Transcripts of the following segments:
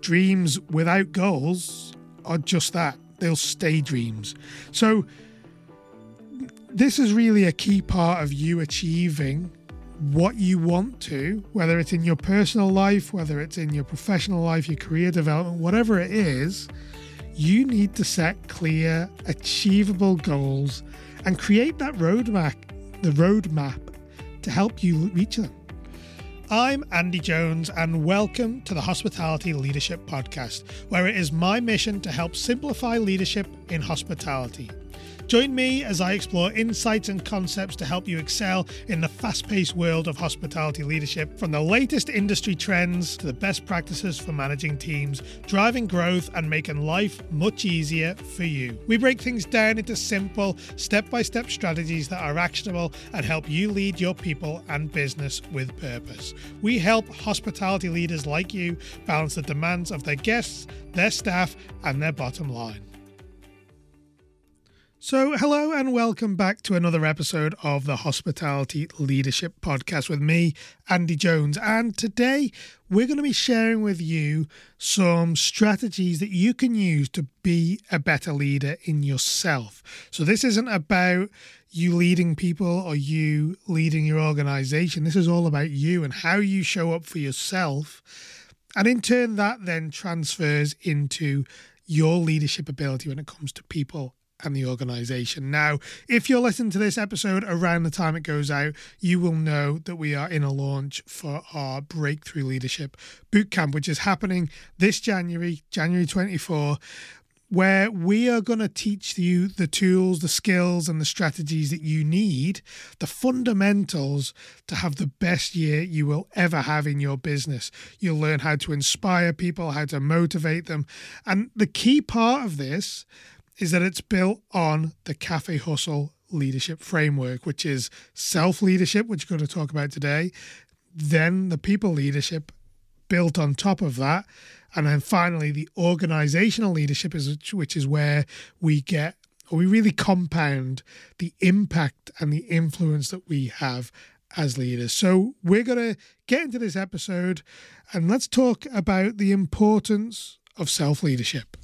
dreams without goals are just that they'll stay dreams. So, this is really a key part of you achieving what you want to, whether it's in your personal life, whether it's in your professional life, your career development, whatever it is, you need to set clear, achievable goals and create that roadmap, the roadmap to help you reach them. I'm Andy Jones, and welcome to the Hospitality Leadership Podcast, where it is my mission to help simplify leadership in hospitality. Join me as I explore insights and concepts to help you excel in the fast paced world of hospitality leadership, from the latest industry trends to the best practices for managing teams, driving growth, and making life much easier for you. We break things down into simple, step by step strategies that are actionable and help you lead your people and business with purpose. We help hospitality leaders like you balance the demands of their guests, their staff, and their bottom line. So, hello and welcome back to another episode of the Hospitality Leadership Podcast with me, Andy Jones. And today we're going to be sharing with you some strategies that you can use to be a better leader in yourself. So, this isn't about you leading people or you leading your organization. This is all about you and how you show up for yourself. And in turn, that then transfers into your leadership ability when it comes to people and the organization. Now, if you're listening to this episode around the time it goes out, you will know that we are in a launch for our Breakthrough Leadership Bootcamp, which is happening this January, January 24 where we are going to teach you the tools, the skills, and the strategies that you need, the fundamentals to have the best year you will ever have in your business. You'll learn how to inspire people, how to motivate them. And the key part of this is that it's built on the Cafe Hustle leadership framework, which is self leadership, which we're going to talk about today, then the people leadership built on top of that. And then finally, the organizational leadership is which is where we get or we really compound the impact and the influence that we have as leaders. So we're going to get into this episode and let's talk about the importance of self leadership.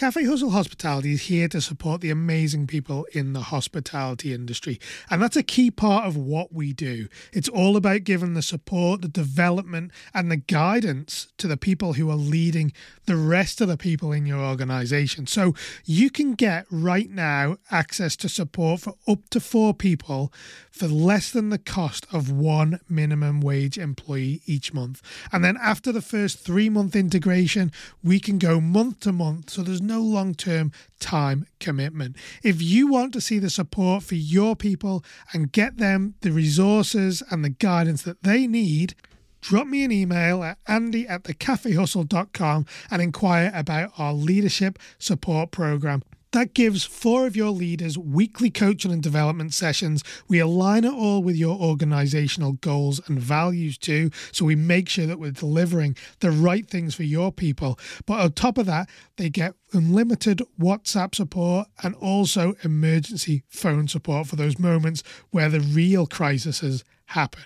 Cafe Hustle Hospitality is here to support the amazing people in the hospitality industry, and that's a key part of what we do. It's all about giving the support, the development, and the guidance to the people who are leading the rest of the people in your organization. So you can get right now access to support for up to four people for less than the cost of one minimum wage employee each month. And then after the first three month integration, we can go month to month. So there's no long term time commitment. If you want to see the support for your people and get them the resources and the guidance that they need, drop me an email at andy at thecafehustle.com and inquire about our leadership support program. That gives four of your leaders weekly coaching and development sessions. We align it all with your organizational goals and values too. So we make sure that we're delivering the right things for your people. But on top of that, they get unlimited WhatsApp support and also emergency phone support for those moments where the real crises happen.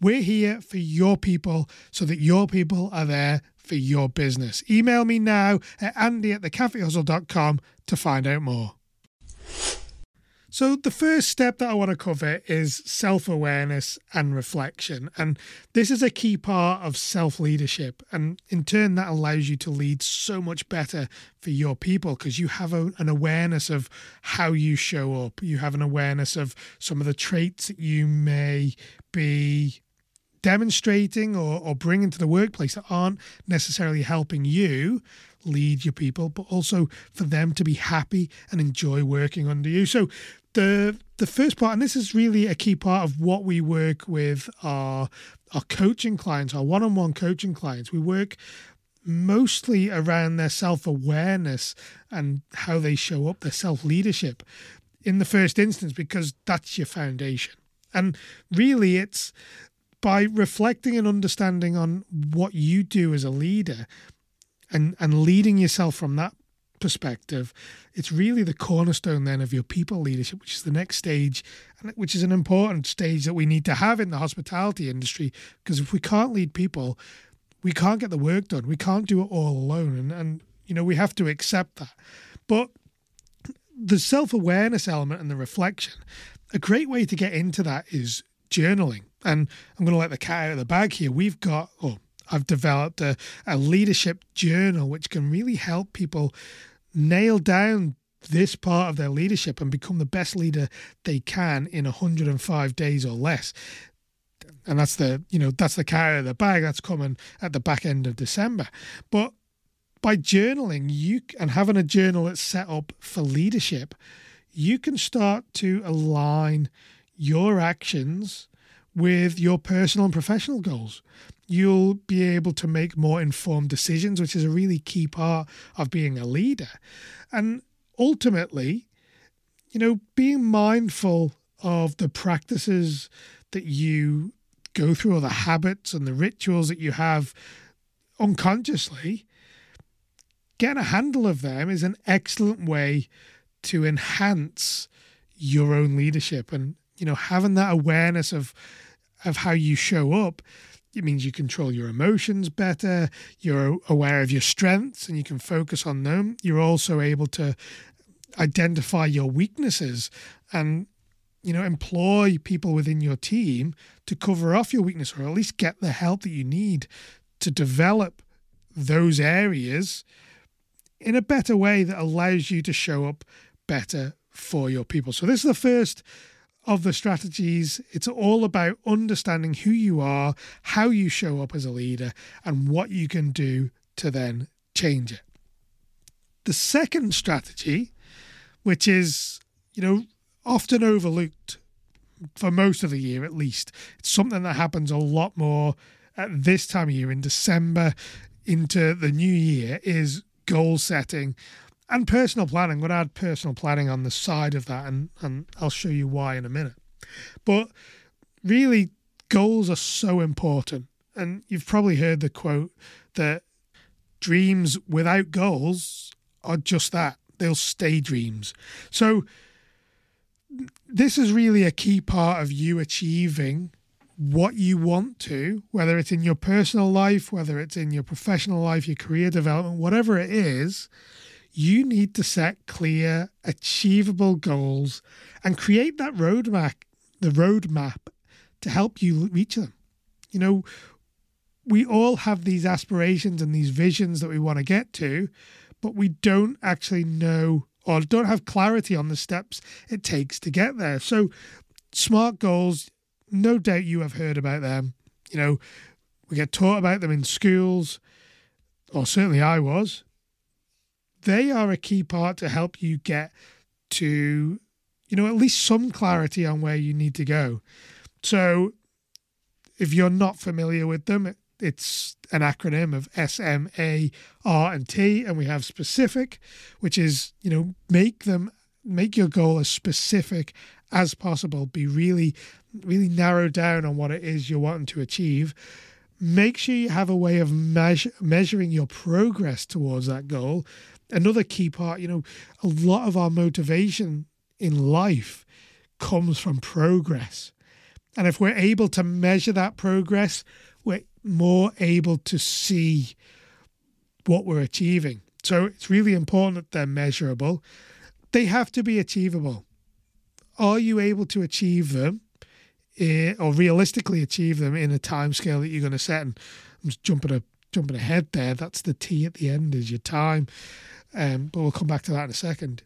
We're here for your people so that your people are there for your business. Email me now at andy at thecafehustle.com to find out more. So, the first step that I want to cover is self awareness and reflection. And this is a key part of self leadership. And in turn, that allows you to lead so much better for your people because you have a, an awareness of how you show up. You have an awareness of some of the traits that you may be demonstrating or, or bringing to the workplace that aren't necessarily helping you lead your people, but also for them to be happy and enjoy working under you. So the the first part, and this is really a key part of what we work with our our coaching clients, our one-on-one coaching clients. We work mostly around their self-awareness and how they show up, their self-leadership in the first instance, because that's your foundation. And really it's by reflecting and understanding on what you do as a leader and and leading yourself from that perspective it's really the cornerstone then of your people leadership which is the next stage and which is an important stage that we need to have in the hospitality industry because if we can't lead people we can't get the work done. We can't do it all alone. And, and you know, we have to accept that. But the self awareness element and the reflection, a great way to get into that is journaling. And I'm going to let the cat out of the bag here. We've got, oh, I've developed a, a leadership journal which can really help people nail down this part of their leadership and become the best leader they can in 105 days or less. And that's the, you know, that's the cat out of the bag that's coming at the back end of December. But by journaling, you and having a journal that's set up for leadership, you can start to align your actions with your personal and professional goals. You'll be able to make more informed decisions, which is a really key part of being a leader. And ultimately, you know, being mindful of the practices that you go through, or the habits and the rituals that you have unconsciously, getting a handle of them is an excellent way to enhance your own leadership and you know having that awareness of of how you show up it means you control your emotions better you're aware of your strengths and you can focus on them you're also able to identify your weaknesses and you know employ people within your team to cover off your weakness or at least get the help that you need to develop those areas in a better way that allows you to show up better for your people. So, this is the first of the strategies. It's all about understanding who you are, how you show up as a leader, and what you can do to then change it. The second strategy, which is, you know, often overlooked for most of the year at least, it's something that happens a lot more at this time of year in December into the new year, is goal setting and personal planning. To add personal planning on the side of that, and, and I'll show you why in a minute. But really, goals are so important. And you've probably heard the quote that dreams without goals are just that they'll stay dreams. So, this is really a key part of you achieving what you want to, whether it's in your personal life, whether it's in your professional life, your career development, whatever it is you need to set clear, achievable goals and create that roadmap, the roadmap to help you reach them. You know, we all have these aspirations and these visions that we want to get to, but we don't actually know or don't have clarity on the steps it takes to get there. So, SMART goals, no doubt you have heard about them. You know, we get taught about them in schools, or certainly I was they are a key part to help you get to, you know, at least some clarity on where you need to go. So if you're not familiar with them, it's an acronym of S, M, A, R, and T, and we have specific, which is, you know, make them make your goal as specific as possible. Be really, really narrow down on what it is you're wanting to achieve. Make sure you have a way of measure, measuring your progress towards that goal another key part, you know, a lot of our motivation in life comes from progress. And if we're able to measure that progress, we're more able to see what we're achieving. So it's really important that they're measurable. They have to be achievable. Are you able to achieve them eh, or realistically achieve them in a time scale that you're going to set? And I'm just jumping, a, jumping ahead there. That's the T at the end is your time. Um, but we'll come back to that in a second.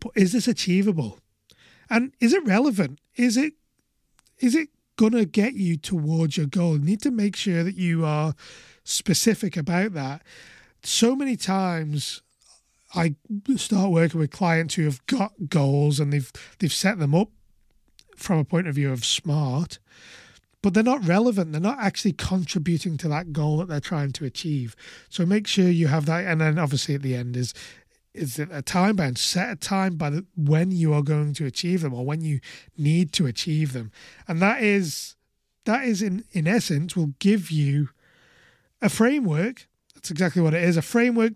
But is this achievable? And is it relevant? Is it is it gonna get you towards your goal? You need to make sure that you are specific about that. So many times I start working with clients who have got goals and they've they've set them up from a point of view of smart, but they're not relevant. They're not actually contributing to that goal that they're trying to achieve. So make sure you have that. And then obviously at the end is is it a time bound? Set a time by the, when you are going to achieve them or when you need to achieve them, and that is that is in in essence will give you a framework. That's exactly what it is. A framework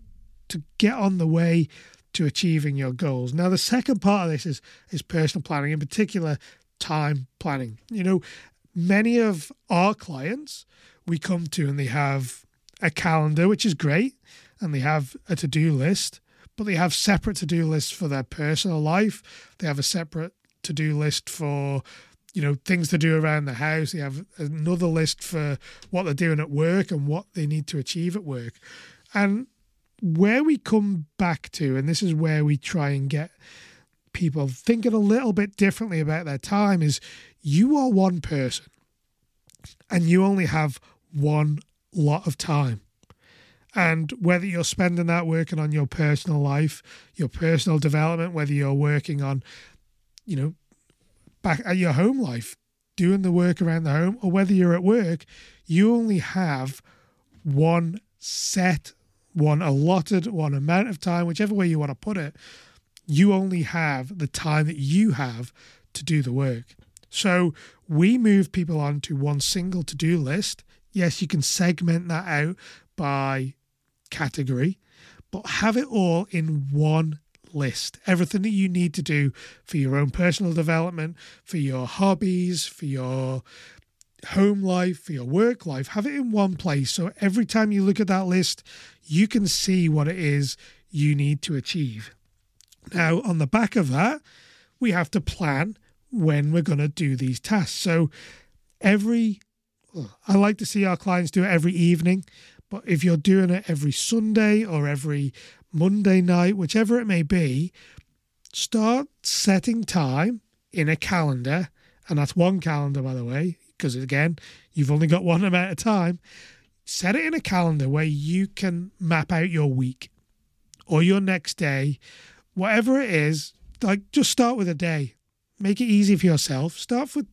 to get on the way to achieving your goals. Now, the second part of this is is personal planning, in particular time planning. You know, many of our clients we come to and they have a calendar, which is great, and they have a to do list, but they have separate to do lists for their personal life. They have a separate to do list for you know things to do around the house they have another list for what they're doing at work and what they need to achieve at work and where we come back to and this is where we try and get people thinking a little bit differently about their time is you are one person and you only have one lot of time and whether you're spending that working on your personal life, your personal development, whether you're working on, you know, back at your home life, doing the work around the home, or whether you're at work, you only have one set, one allotted, one amount of time, whichever way you want to put it. You only have the time that you have to do the work. So we move people on to one single to do list. Yes, you can segment that out by category, but have it all in one list. Everything that you need to do for your own personal development, for your hobbies, for your home life, for your work life, have it in one place. So every time you look at that list, you can see what it is you need to achieve. Now, on the back of that, we have to plan when we're going to do these tasks. So every I like to see our clients do it every evening. But if you're doing it every Sunday or every Monday night, whichever it may be, start setting time in a calendar. And that's one calendar, by the way, because again, you've only got one amount of time. Set it in a calendar where you can map out your week or your next day, whatever it is. Like, just start with a day. Make it easy for yourself. Start with,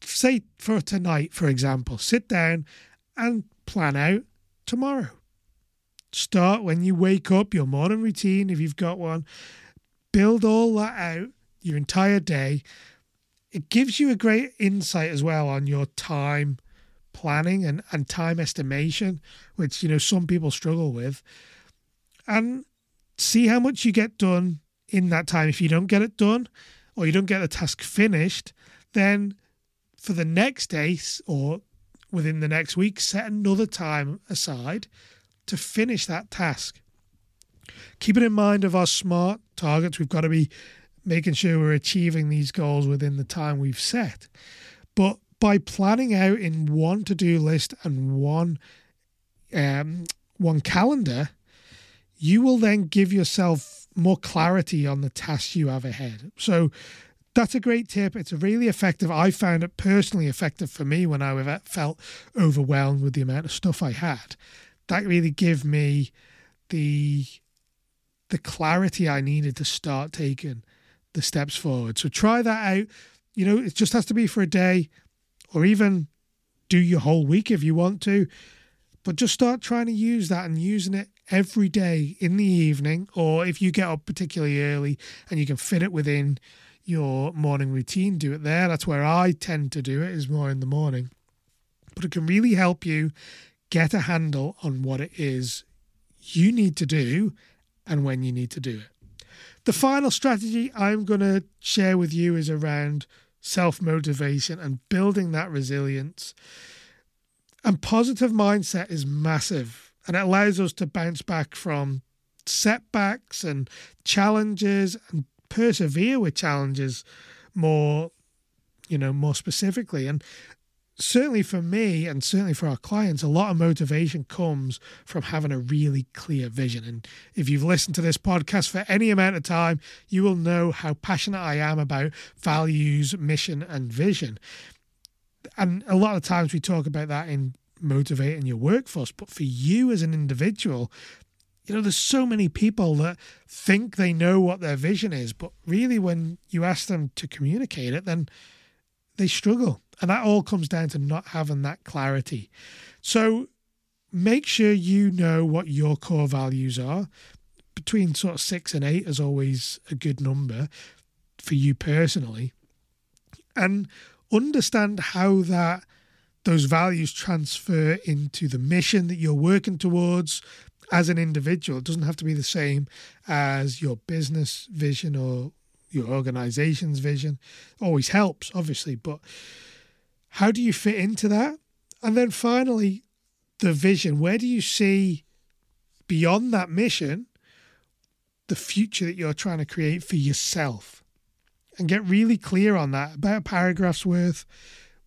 say, for tonight, for example, sit down and plan out tomorrow. Start when you wake up, your morning routine, if you've got one. Build all that out your entire day. It gives you a great insight as well on your time planning and, and time estimation, which, you know, some people struggle with. And see how much you get done in that time. If you don't get it done or you don't get the task finished, then for the next day or within the next week, set another time aside to finish that task. Keeping in mind of our SMART targets, we've got to be making sure we're achieving these goals within the time we've set. But by planning out in one to-do list and one um, one calendar, you will then give yourself more clarity on the tasks you have ahead. So that's a great tip. It's a really effective. I found it personally effective for me when I felt overwhelmed with the amount of stuff I had. That really gave me the the clarity I needed to start taking the steps forward. So try that out. You know, it just has to be for a day or even do your whole week if you want to. But just start trying to use that and using it every day in the evening, or if you get up particularly early and you can fit it within your morning routine, do it there. That's where I tend to do it, is more in the morning. But it can really help you get a handle on what it is you need to do and when you need to do it. The final strategy I'm going to share with you is around self motivation and building that resilience. And positive mindset is massive and it allows us to bounce back from setbacks and challenges and persevere with challenges more, you know, more specifically. And certainly for me and certainly for our clients, a lot of motivation comes from having a really clear vision. And if you've listened to this podcast for any amount of time, you will know how passionate I am about values, mission, and vision. And a lot of times we talk about that in motivating your workforce, but for you as an individual, you know, there's so many people that think they know what their vision is, but really when you ask them to communicate it, then they struggle. And that all comes down to not having that clarity. So make sure you know what your core values are. Between sort of six and eight is always a good number for you personally. And understand how that those values transfer into the mission that you're working towards, as an individual. It doesn't have to be the same as your business vision or your organization's vision. Always helps, obviously, but how do you fit into that? And then finally, the vision? Where do you see beyond that mission the future that you're trying to create for yourself? And get really clear on that. About a paragraph's worth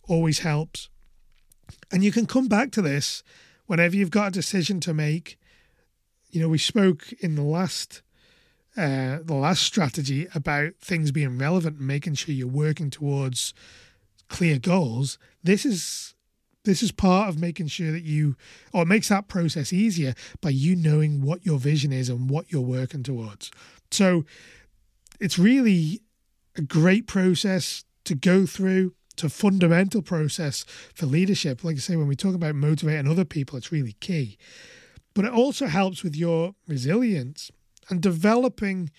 always helps. And you can come back to this whenever you've got a decision to make. You know, we spoke in the last uh, the last strategy about things being relevant and making sure you're working towards clear goals. This is this is part of making sure that you or it makes that process easier by you knowing what your vision is and what you're working towards so it's really a great process to go through it's a fundamental process for leadership like i say when we talk about motivating other people it's really key but it also helps with your resilience and developing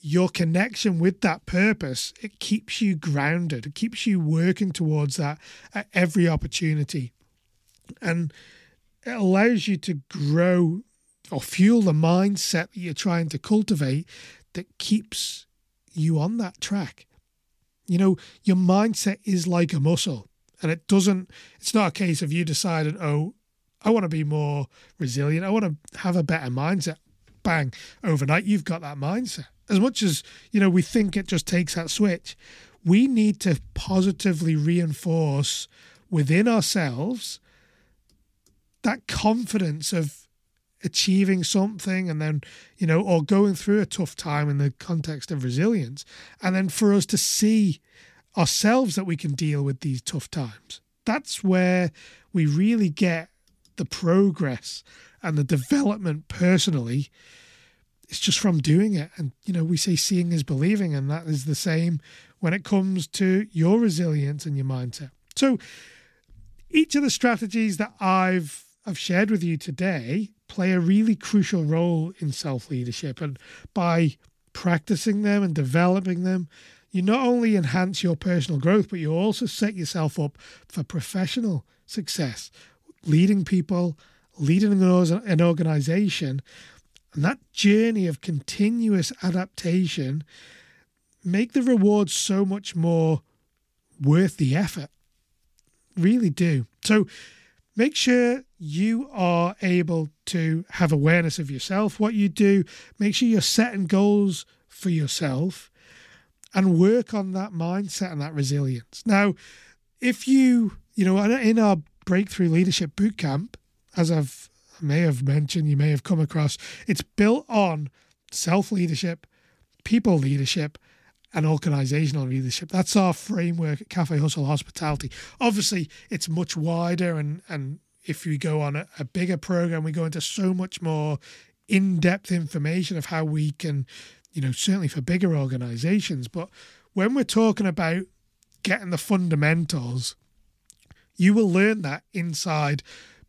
your connection with that purpose, it keeps you grounded. It keeps you working towards that at every opportunity. And it allows you to grow or fuel the mindset that you're trying to cultivate that keeps you on that track. You know, your mindset is like a muscle, and it doesn't, it's not a case of you decided, oh, I want to be more resilient. I want to have a better mindset. Bang, overnight, you've got that mindset as much as you know we think it just takes that switch we need to positively reinforce within ourselves that confidence of achieving something and then you know or going through a tough time in the context of resilience and then for us to see ourselves that we can deal with these tough times that's where we really get the progress and the development personally it's just from doing it. And, you know, we say seeing is believing, and that is the same when it comes to your resilience and your mindset. So, each of the strategies that I've I've shared with you today play a really crucial role in self leadership. And by practicing them and developing them, you not only enhance your personal growth, but you also set yourself up for professional success, leading people, leading an organization and that journey of continuous adaptation make the rewards so much more worth the effort. Really do. So make sure you are able to have awareness of yourself, what you do. Make sure you're setting goals for yourself and work on that mindset and that resilience. Now, if you, you know, in our breakthrough leadership bootcamp, as I've may have mentioned, you may have come across. It's built on self leadership, people leadership, and organizational leadership. That's our framework at Cafe Hustle Hospitality. Obviously, it's much wider, and, and if we go on a, a bigger program, we go into so much more in depth information of how we can, you know, certainly for bigger organizations. But when we're talking about getting the fundamentals, you will learn that inside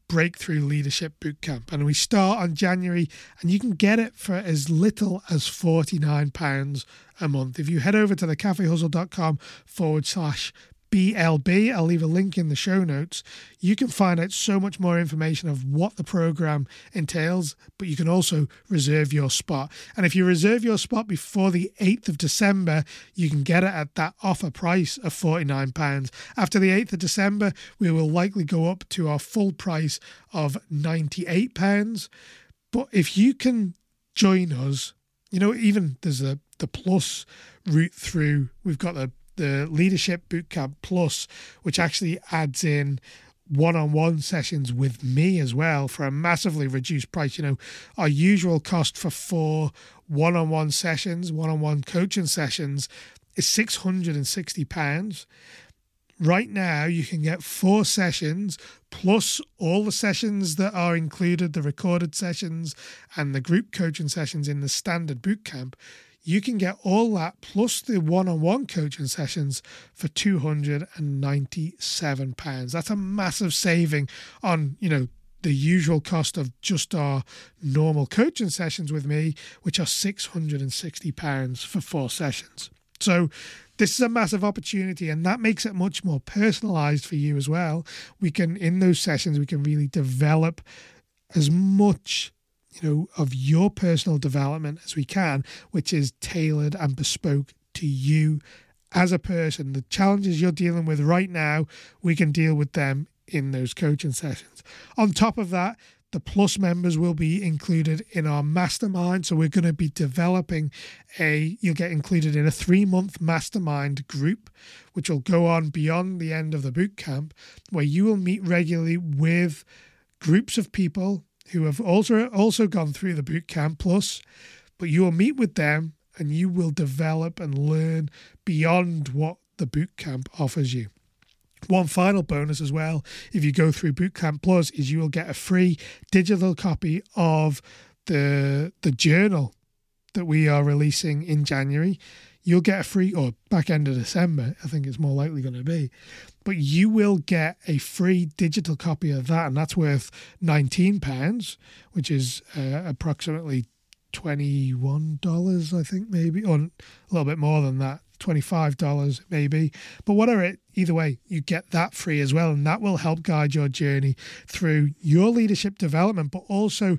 Breakthrough Leadership Bootcamp. And we start on January, and you can get it for as little as £49 a month. If you head over to the cafehustle.com forward slash BLB. I'll leave a link in the show notes. You can find out so much more information of what the program entails, but you can also reserve your spot. And if you reserve your spot before the 8th of December, you can get it at that offer price of £49. After the 8th of December, we will likely go up to our full price of £98. But if you can join us, you know, even there's a the plus route through, we've got the the Leadership Bootcamp Plus, which actually adds in one-on-one sessions with me as well for a massively reduced price. You know, our usual cost for four one-on-one sessions, one-on-one coaching sessions is six hundred and sixty pounds. Right now, you can get four sessions plus all the sessions that are included, the recorded sessions and the group coaching sessions in the standard bootcamp you can get all that plus the one-on-one coaching sessions for £297 that's a massive saving on you know the usual cost of just our normal coaching sessions with me which are £660 for four sessions. So this is a massive opportunity and that makes it much more personalized for you as well. We can in those sessions we can really develop as much you know, of your personal development as we can, which is tailored and bespoke to you as a person. The challenges you're dealing with right now, we can deal with them in those coaching sessions. On top of that, the plus members will be included in our mastermind. So we're going to be developing a, you'll get included in a three month mastermind group, which will go on beyond the end of the boot camp, where you will meet regularly with groups of people who have also also gone through the boot camp plus, but you will meet with them and you will develop and learn beyond what the boot camp offers you. One final bonus as well, if you go through Bootcamp Plus, is you will get a free digital copy of the the journal that we are releasing in January. You'll get a free or back end of December, I think it's more likely going to be. But you will get a free digital copy of that, and that's worth nineteen pounds, which is uh, approximately twenty one dollars, I think, maybe, or a little bit more than that. $25 maybe. But whatever either way, you get that free as well. And that will help guide your journey through your leadership development, but also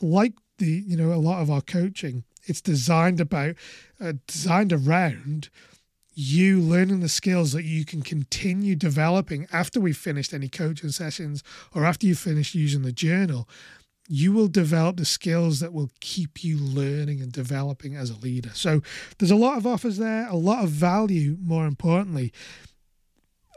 like the, you know, a lot of our coaching, it's designed about, uh, designed around you learning the skills that you can continue developing after we've finished any coaching sessions or after you've finished using the journal you will develop the skills that will keep you learning and developing as a leader. So there's a lot of offers there, a lot of value, more importantly.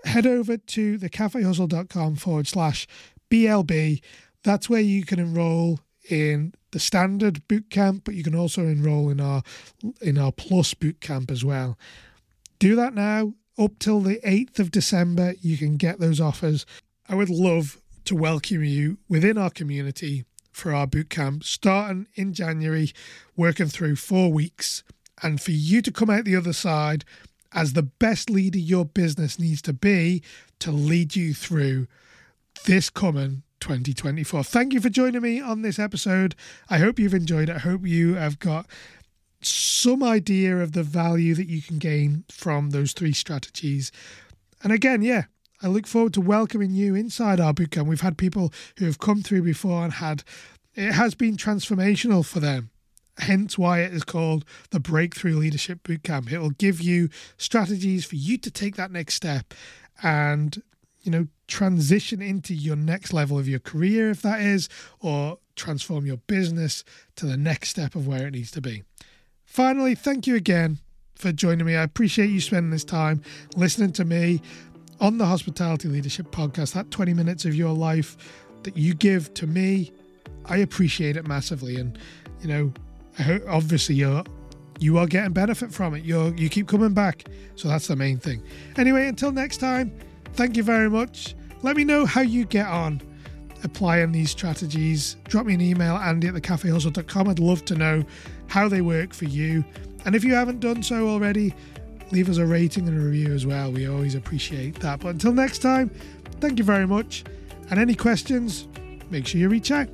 Head over to thecafehustle.com forward slash BLB. That's where you can enroll in the standard boot camp, but you can also enroll in our in our plus boot camp as well. Do that now. Up till the 8th of December, you can get those offers. I would love to welcome you within our community for our boot camp, starting in January, working through four weeks, and for you to come out the other side as the best leader your business needs to be to lead you through this coming 2024. Thank you for joining me on this episode. I hope you've enjoyed it. I hope you have got some idea of the value that you can gain from those three strategies. And again, yeah, I look forward to welcoming you inside our bootcamp. We've had people who have come through before and had it has been transformational for them. Hence why it is called the Breakthrough Leadership Bootcamp. It will give you strategies for you to take that next step and, you know, transition into your next level of your career, if that is, or transform your business to the next step of where it needs to be. Finally, thank you again for joining me. I appreciate you spending this time listening to me on the Hospitality Leadership Podcast, that 20 minutes of your life that you give to me, I appreciate it massively. And, you know, obviously you're you are getting benefit from it. You you keep coming back, so that's the main thing. Anyway, until next time, thank you very much. Let me know how you get on applying these strategies. Drop me an email, Andy at thecafehustle.com. I'd love to know how they work for you. And if you haven't done so already, leave us a rating and a review as well. We always appreciate that. But until next time, thank you very much. And any questions, make sure you reach out.